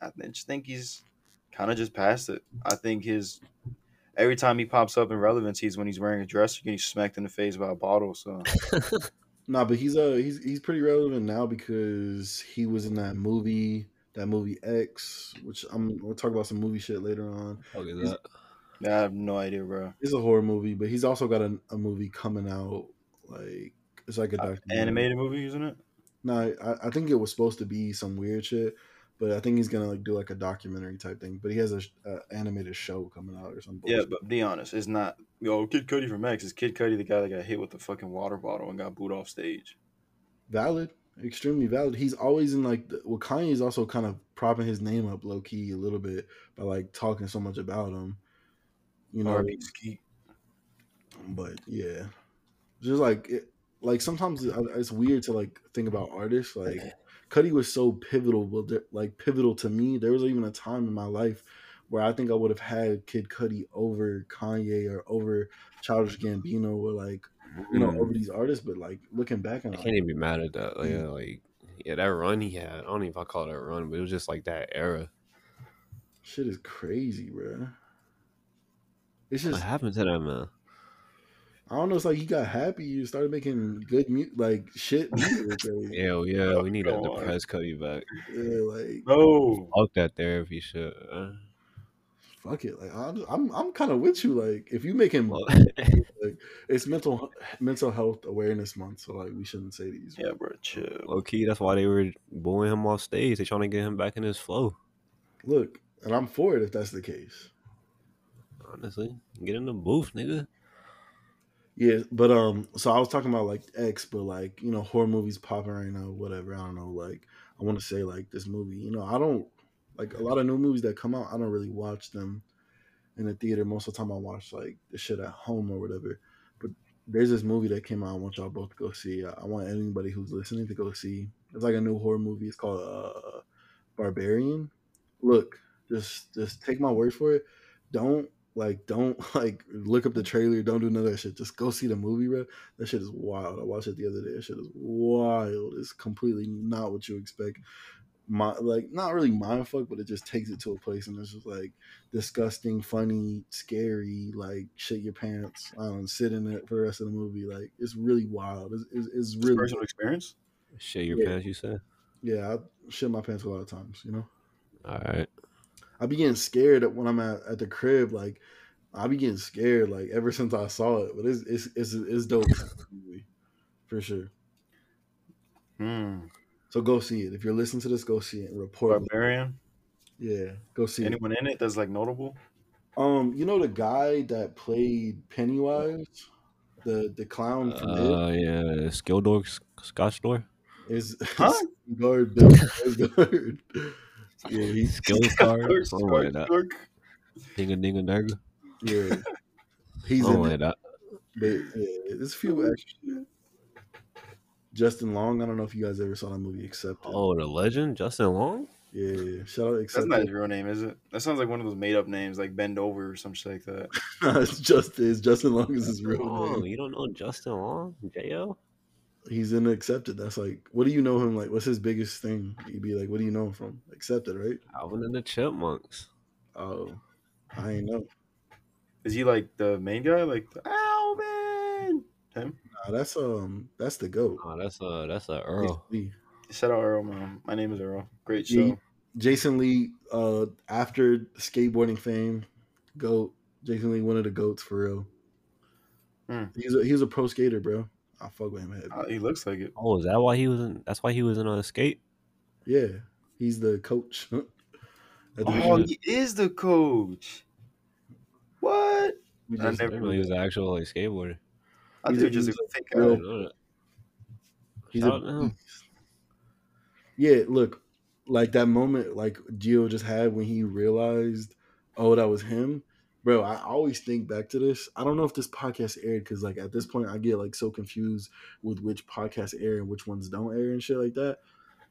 I just think he's kind of just past it. I think his every time he pops up in relevance, he's when he's wearing a dress, you're getting smacked in the face by a bottle. So [laughs] Nah, but he's uh he's he's pretty relevant now because he was in that movie, that movie X, which I'm we'll talk about some movie shit later on. Fuck is He's- that? I have no idea, bro. It's a horror movie, but he's also got a, a movie coming out. Like it's like a uh, documentary. Animated movie, isn't it? No, I, I think it was supposed to be some weird shit, but I think he's gonna like do like a documentary type thing. But he has a, a animated show coming out or something. Yeah, but be honest, it's not. Yo, Kid Cudi from X. is Kid Cudi, the guy that got hit with the fucking water bottle and got booed off stage. valid, extremely valid. He's always in like the, well, Kanye is also kind of propping his name up low key a little bit by like talking so much about him. You know. Skeet. but yeah, just like it, like sometimes it's weird to like think about artists. Like Cudi was so pivotal, but like pivotal to me. There was even a time in my life where I think I would have had Kid Cudi over Kanye or over Childish Gambino or like you know Mm. over these artists. But like looking back on I can't even be mad at that. Like, yeah, like yeah, that run he had. I don't know if I call it a run, but it was just like that era. shit is crazy, bro. It's What just happened to that man? I don't know. It's like he got happy. You started making good mu- like shit. [laughs] Music, like, Yeah, yeah, we need that Come on. depressed Cudi back. yeah, like No. Fuck that therapy shit. Fuck it. Like I'm, I'm, I'm kind of with you. Like if you making well, [laughs] like it's mental mental health awareness month, so like we shouldn't say these. Yeah, bro, chill. low key, that's why they were booing him off stage. They trying to get him back in his flow. Look, and I'm for it if that's the case. Honestly, get in the booth, nigga. Yeah, but um, so I was talking about like X, but like you know horror movies popping right now, whatever. I don't know. Like I want to say like this movie. You know, I don't like a lot of new movies that come out. I don't really watch them in the theater. Most of the time, I watch like the shit at home or whatever. But there's this movie that came out. I want y'all both to go see. I, I want anybody who's listening to go see. It's like a new horror movie. It's called uh, Barbarian. Look, just just take my word for it. Don't like don't [laughs] like look up the trailer. Don't do none of that shit. Just go see the movie, bro. That shit is wild. I watched it the other day. That shit is wild. It's completely not what you expect. My like not really mind fuck, but it just takes it to a place and it's just like disgusting, funny, scary, like shit your pants. I don't sit in it for the rest of the movie. Like it's really wild. It's, it's, it's really Personal experience. Shit your Yeah. pants, you said. yeah. I shit my pants a lot of times. You know. All right. I be getting scared when I'm at, at the crib. Like I be getting scared like ever since I saw it. But it's it's it's, it's dope movie, for sure. Hmm. So go see it. If you're listening to this, go see it and report. me. Barbarian. Yeah, go see it. Anyone in it that's like notable? Um, you know the guy that played Pennywise, the the clown from it Uh, yeah, skill door, Scotch door, is [laughs] Huh? guard Bill Skarsgård. [laughs] [laughs] Yeah, he's skill card, Dark, something like that. dark. Dinga dinga darga, yeah, he's in it. like that. But yeah, there's a few extra. Justin Long. I don't know if you guys ever saw that movie Accepted. Oh, the legend, Justin Long. Yeah, shout out That's not his real name, is it? That sounds like one of those made up names, like Bend Over or some shit like that. [laughs] it's just it's Justin Long is his real name. Oh, name. you don't know Justin Long, Jo? He's in Accepted. That's like, what do you know him like? What's his biggest thing? You'd be like, what do you know him from? Accepted, right? Alvin and the Chipmunks. Oh, I ain't know. Is he like the main guy? Like the Alvin? Him? Nah, that's um, that's the goat. Oh, that's a that's a Earl. Lee. Shout out Earl, man. My name is Earl. Great show. Yeah, Jason Lee, uh, after skateboarding fame, goat. Jason Lee, one of the goats for real. Hmm. He's a, he was a pro skater, bro. I fuck with him. heavy. Uh, he looks like it. Oh, is that why he was in? That's why he was in a skate. Yeah, he's the coach. [laughs] At the Oh, beginning. he is the coach. What? We I just- I never- didn't he was an actual like skateboarder. I He's think a- just a he's fake real- guy. didn't know that. he's a- out to him. yeah, look, like that moment, like Gio just had when he realized, oh, that was him, bro. I always think back to this. I don't know if this podcast aired because, like, at this point, I get like so confused with which podcasts air and which ones don't air and shit like that.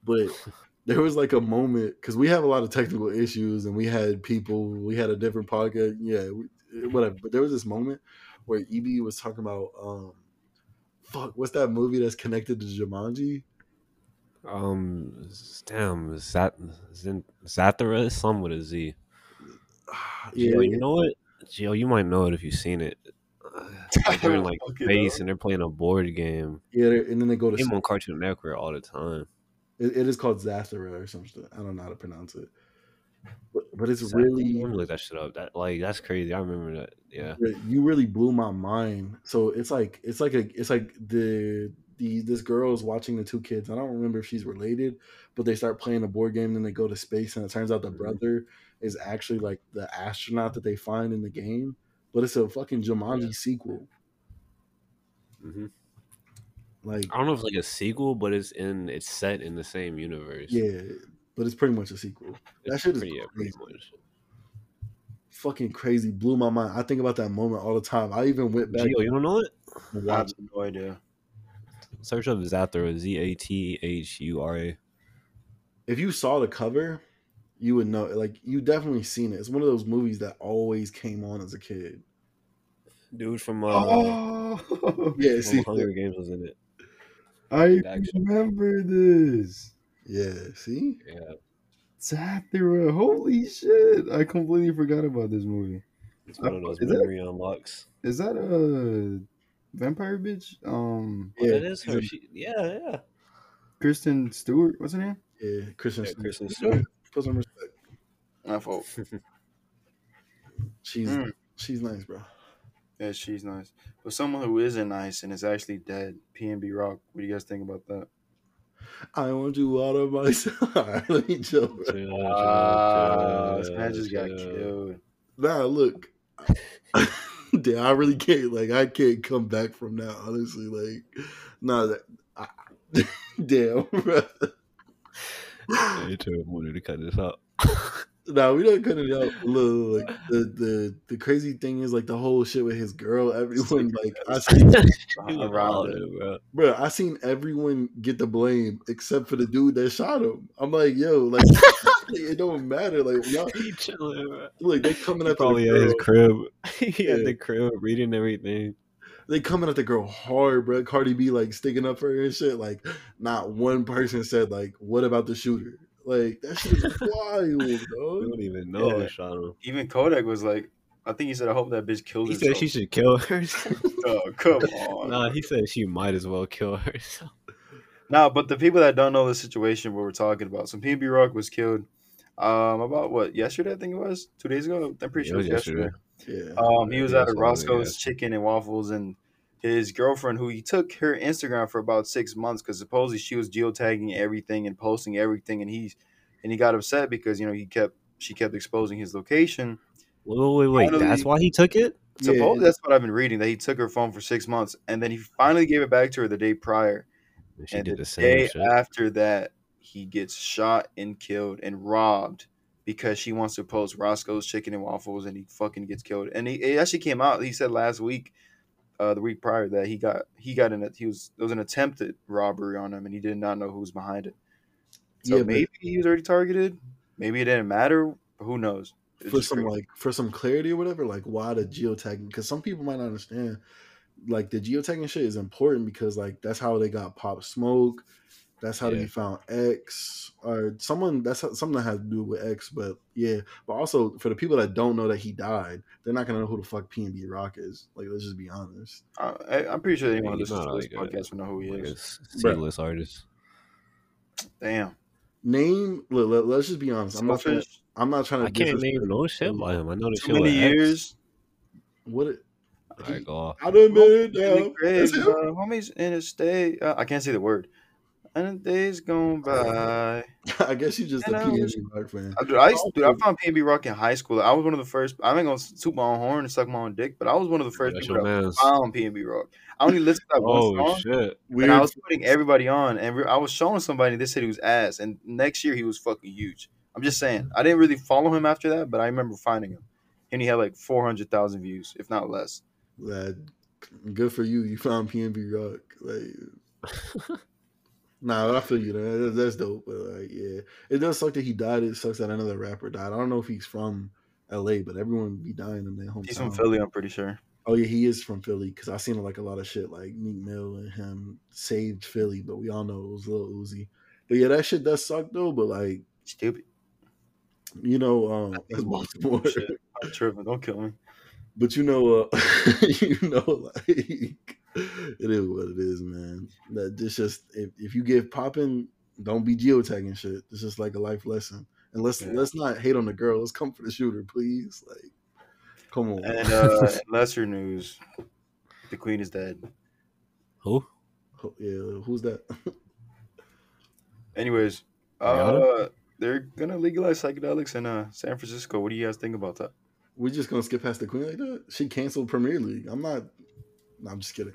But [laughs] there was like a moment because we have a lot of technical issues and we had people, we had a different podcast, yeah, whatever. But there was this moment where EB was talking about, um, fuck, what's that movie that's connected to Jumanji? Um, damn, Zat Zin- Zathura, some with a Z. Yeah, Gio, you know what? Gio, you might know it if you've seen it. [laughs] Like they're in like space and they're playing a board game. yeah, and then they go to Game on Cartoon Network all the time. It, it is called Zathura or something. I don't know how to pronounce it. But, but it's really me look that shit up. That like that's crazy. I remember that. Yeah. you really blew my mind. So it's like it's like a it's like the the this girl is watching the two kids. I don't remember if she's related, but they start playing a board game and then they go to space and it turns out the Mhm. brother is actually like the astronaut that they find in the game. But it's a fucking Jumanji Yeah. sequel. hmm Like I don't know if it's like a sequel, but it's in it's set in the same universe. yeah, but it's pretty much a sequel. That It's shit is pretty, yeah, pretty crazy. much. Fucking crazy, blew my mind. I think about that moment all the time. I even went back Gio, you don't know it? and I have watched no idea. Search up Zathura, Z A T H U R A. if you saw the cover, you would know. Like you definitely seen it. It's one of those movies that always came on as a kid. Dude from uh, Oh, Yeah, from see, Hunger Games was in it. I remember this. yeah, see, Yeah, Zathura, holy shit! I completely forgot about this movie. it's one of those Is that- memory unlocks. Is that a vampire bitch? Um, Oh, Yeah, that is her. She, yeah, yeah. Kristen Stewart. What's her name? yeah, Kristen, Yeah, Stewart. Kristen Stewart. Put some respect. My fault. [laughs] She's Mm. she's nice, bro. Yeah, she's nice. But someone who isn't nice and is actually dead, PNB Rock. What do you guys think about that? I want you out of my side. [laughs] Let me chill, bro. Chill, chill, Ah, this chill, man just got chill. killed. Nah, look. [laughs] Damn, I really can't. Like, I can't come back from that. Honestly, like, nah. That, I, damn, bro. Trevor, wanted to cut this out. [laughs] No, we don't cut it out. Look, like the the the crazy thing is like the whole shit with his girl. Everyone [laughs] like I seen, [laughs] Around it. bro. bro. I seen everyone get the blame except for the dude that shot him. I'm like, yo, like it don't matter. Like y'all, He chilling, look, they coming He the probably at his crib. he Yeah. at the crib reading everything. They coming at the girl hard, bro. Cardi B like sticking up for her and shit. Like, not one person said like, what about the shooter? Like that shit is [laughs] wild, We dog. don't even know Yeah. who. Even Kodak was like, I think he said, I hope that bitch killed He herself. said she should kill herself. [laughs] [laughs] Oh, come on. nah, he said she might as well kill herself. Nah, but the people that don't know the situation what we're talking about. So PNB Rock was killed um about what, yesterday I think it was? Two days ago? I'm pretty Yeah, sure it it was was yesterday. Yeah, Um, he was Yeah, at a Roscoe's that. Chicken and Waffles, and his girlfriend, who he took her Instagram for about six months, because supposedly she was geotagging everything and posting everything, and he's and he got upset because you know he kept she kept exposing his location. Wait, wait, wait, wait. Finally- That's why he took it? Yeah, Supposedly that's what I've been reading that he took her phone for six months, and then he finally gave it back to her the day prior. She and did the the same day shit. after that, he gets shot and killed and robbed because she wants to post Roscoe's Chicken and Waffles, and he fucking gets killed. And he, it actually came out. He said last week uh, the week prior that he got he got in it. He was there was an attempted robbery on him, and he did not know who was behind it. So Yeah, maybe he was already targeted. Maybe it didn't matter. Who knows? It's for some crazy. like for some clarity or whatever, like why the geotagging? Because some people might not understand. Like the geotagging shit is important because like that's how they got Pop Smoke. That's how Yeah. they found X or someone. That's how, something that has to do with X. But yeah, but also for the people that don't know that he died, they're not gonna know who the fuck PNB Rock is. Like let's just be honest. I, I- I'm pretty sure anyone who he's listens not to this like podcast will know who he Like is. a C-list artist. Damn. Name. Let, let, us just be honest. I'm not trying. I'm not trying to. I can't name disrespect- no shit by him. I know the Too shit many with X. years. What? It, All right, go off. I done been In the down. grave, That's him. uh, homies in a state. Uh, I can't say the word. And the days gone by. [laughs] I guess you just a And um, I was- PNB Rock fan. I, dude, I, used, dude, I found PNB Rock in high school. I was one of the first. I ain't gonna toot my own horn and suck my own dick, but I was one of the first That's people your that man's. found PNB Rock. I only listened to that one Oh song, shit! Weird. and I was putting everybody on, and re- I was showing somebody. this said he was ass, and next year he was fucking huge. I'm just saying. I didn't really follow him after that, but I remember finding him, and he had like 400,000 views, if not less. That good for you. You found PNB Rock. Like, [laughs] nah, I feel you. That, that's dope. But like, yeah, it does suck that he died. It sucks that another rapper died. I don't know if he's from L.A., but everyone be dying in their hometown. He's from Philly, I'm pretty sure. Oh yeah, he is from Philly because I seen like a lot of shit like Meek Mill and him saved Philly, but we all know it was Lil Uzi. But yeah, that shit does suck though. But like, Stupid. you know, um, that's [laughs] Baltimore. I'm tripping. Don't kill me. But you know, uh, [laughs] you know, like [laughs] it is what it is, man. That this just if, if you get popping, don't be geotagging shit. It's just like a life lesson. And let's Yeah. let's not hate on the girl. Let's come for the shooter, please. Like, come on. And uh, [laughs] lesser news, the queen is dead. Who? Oh, yeah, who's that? Anyways, uh, they're gonna legalize psychedelics in uh, San Francisco. What do you guys think about that? We're just gonna skip past the queen like that. She canceled Premier League. I'm not. No, I'm just kidding.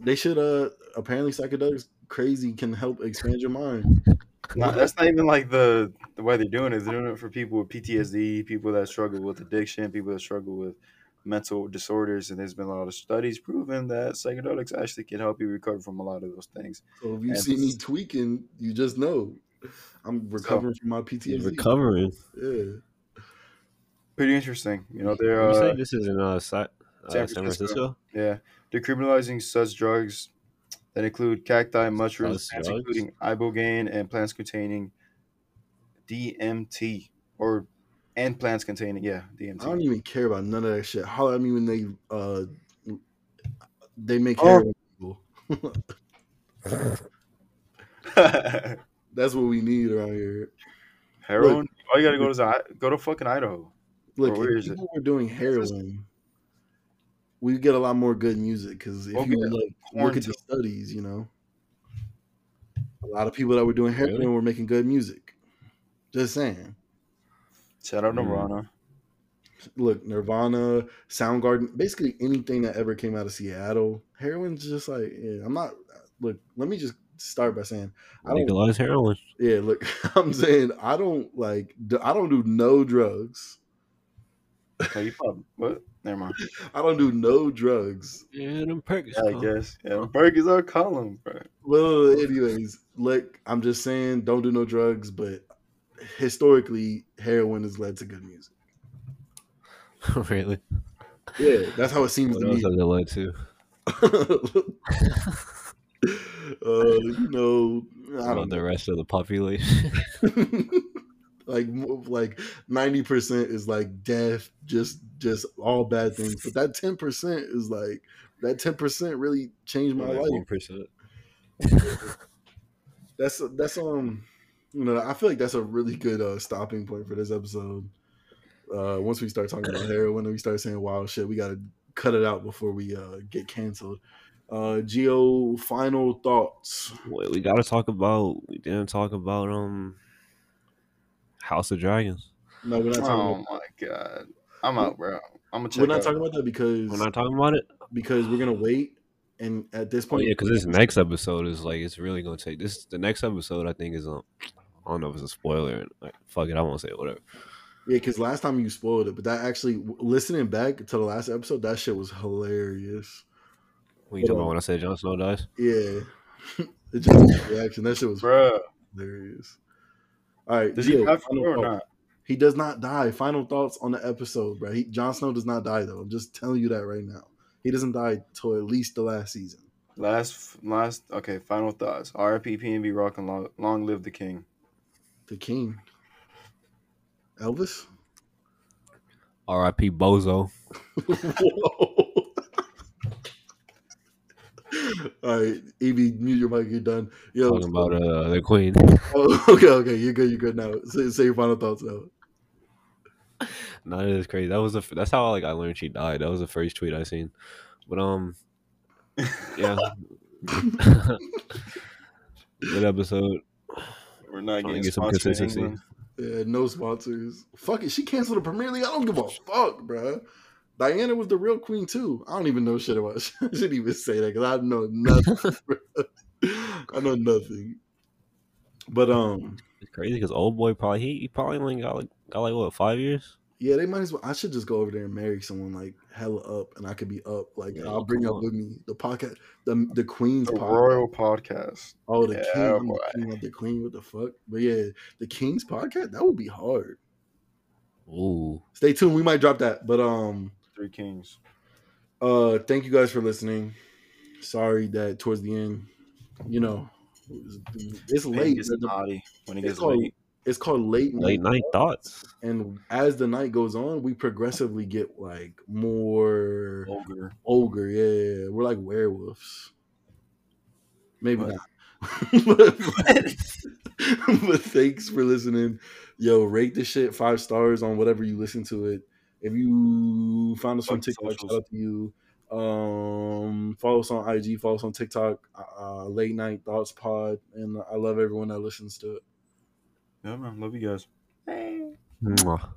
They should. Uh, apparently psychedelics crazy can help expand your mind. Not, that's not even like the the way they're doing it. They're doing it for people with PTSD, people that struggle with addiction, people that struggle with mental disorders. And there's been a lot of studies proving that psychedelics actually can help you recover from a lot of those things. So if you And- see me tweaking, you just know I'm recovering from my He's PTSD. recovering. Yeah. Pretty interesting. You know, they're you uh, say this is in uh, Sa- uh, San San Francisco. Francisco? Yeah, they're such drugs that include cacti, mushrooms, plants drugs? including ibogaine, and plants containing DMT, or and plants containing yeah DMT. I don't even care about none of that shit. Holler at me when they uh they make Oh. heroin legal. [laughs] That's what we need around here. Heroin. All you gotta go to I- go to fucking Idaho. Look, Or where it? people were doing heroin, we get a lot more good music because if Okay. you like look at the studies, you know, a lot of people that were doing heroin Really? were making good music. Just saying. Shout out to Mm. Rana. look, Nirvana, Soundgarden, basically anything that ever came out of Seattle. Heroin's just like, yeah, I'm not. Look, let me just start by saying, I don't. Legalize heroin. Yeah, look, [laughs] I'm saying I don't like. I don't do no drugs. Oh, you probably what? Never mind. I don't do no drugs. Yeah, them perks. Yeah, I guess. Yeah, burgers are calling, bro. Well, anyways, look, I'm just saying, don't do no drugs. But historically, heroin has led to good music. [laughs] really? Yeah, that's how it seems What to else me. has it led to? [laughs] uh, you know, I don't the rest of the population. [laughs] like like 90% is like death just just all bad things but that 10% is like that 10% really changed my Like life 1%. [laughs] that's that's um you know i feel like that's a really good uh stopping point for this episode uh once we start talking about heroin and we start saying wild shit we gotta cut it out before we uh get canceled uh Gio final thoughts Wait, we gotta talk about. We didn't talk about um, House of Dragons. no we're not talking about that. Oh about, my god, I'm out, bro. I'm gonna check. we're not out. talking about that because We're not talking about it. because we're gonna wait and at this Oh point yeah, because this next episode is like it's really gonna take this. The next episode I think is um, I don't know if it's a spoiler. Like fuck it, I won't say it, whatever. Yeah, because last time you spoiled it, but that actually listening back to the last episode, that shit was hilarious. When you talking about when I said Jon Snow dies? Yeah, [laughs] it just reaction. That shit was Bruh. hilarious. All right, Does he Gio, die for final or thoughts. not? He does not die. Final thoughts on the episode, bro. He, Jon Snow does not die though. I'm just telling you that right now. He doesn't die till at least the last season. Last, last. Okay, final thoughts. R.I.P. PNB Rock and long, long live the king. The king, Elvis. R.I.P. Bozo. [laughs] [laughs] Whoa. All right, EB, mute your mic. You're done. Yo, Talking about uh the Queen. [laughs] oh, okay, okay, you're good. You're good now. Say, say your final thoughts now. No, it is crazy. That was the that's how like I learned she died. That was the first tweet I seen. But um, yeah, [laughs] good episode. We're not getting get some sponsored in consistency. Yeah, no sponsors. Fuck it. She canceled the Premier League. I don't give a fuck, bruh. Diana was the real queen too. I don't even know shit about. [laughs] I shouldn't even say that because I know nothing. [laughs] I know nothing. But um, It's crazy because old boy probably he, he probably only got like got like what five years. yeah, they might as well. I should just go over there and marry someone like hella up, and I could be up. Like Yeah, I'll bring come up on. with me the podcast, the the queen's The podcast. royal podcast. Oh, the Yeah, king, boy. the king, not the queen. What the fuck? But yeah, the king's podcast. That would be hard. Ooh, Stay tuned. We might drop that. But um. Three kings. Uh, thank you guys for listening. Sorry that towards the end, you know, it's late. gets The- naughty. When he it's gets called late. It's called late night, late night thoughts. and as the night goes on, we progressively get like more ogre. ogre. Yeah, we're like werewolves. Maybe What? not. [laughs] but, but thanks for listening. Yo, rate the shit five stars on whatever you listen to it. If you found us on TikTok, shout out to you. Um, follow us on IG, follow us on TikTok, uh, Late Night Thoughts Pod, and I love everyone that listens to it. Yeah, man. Love you guys. Mwah.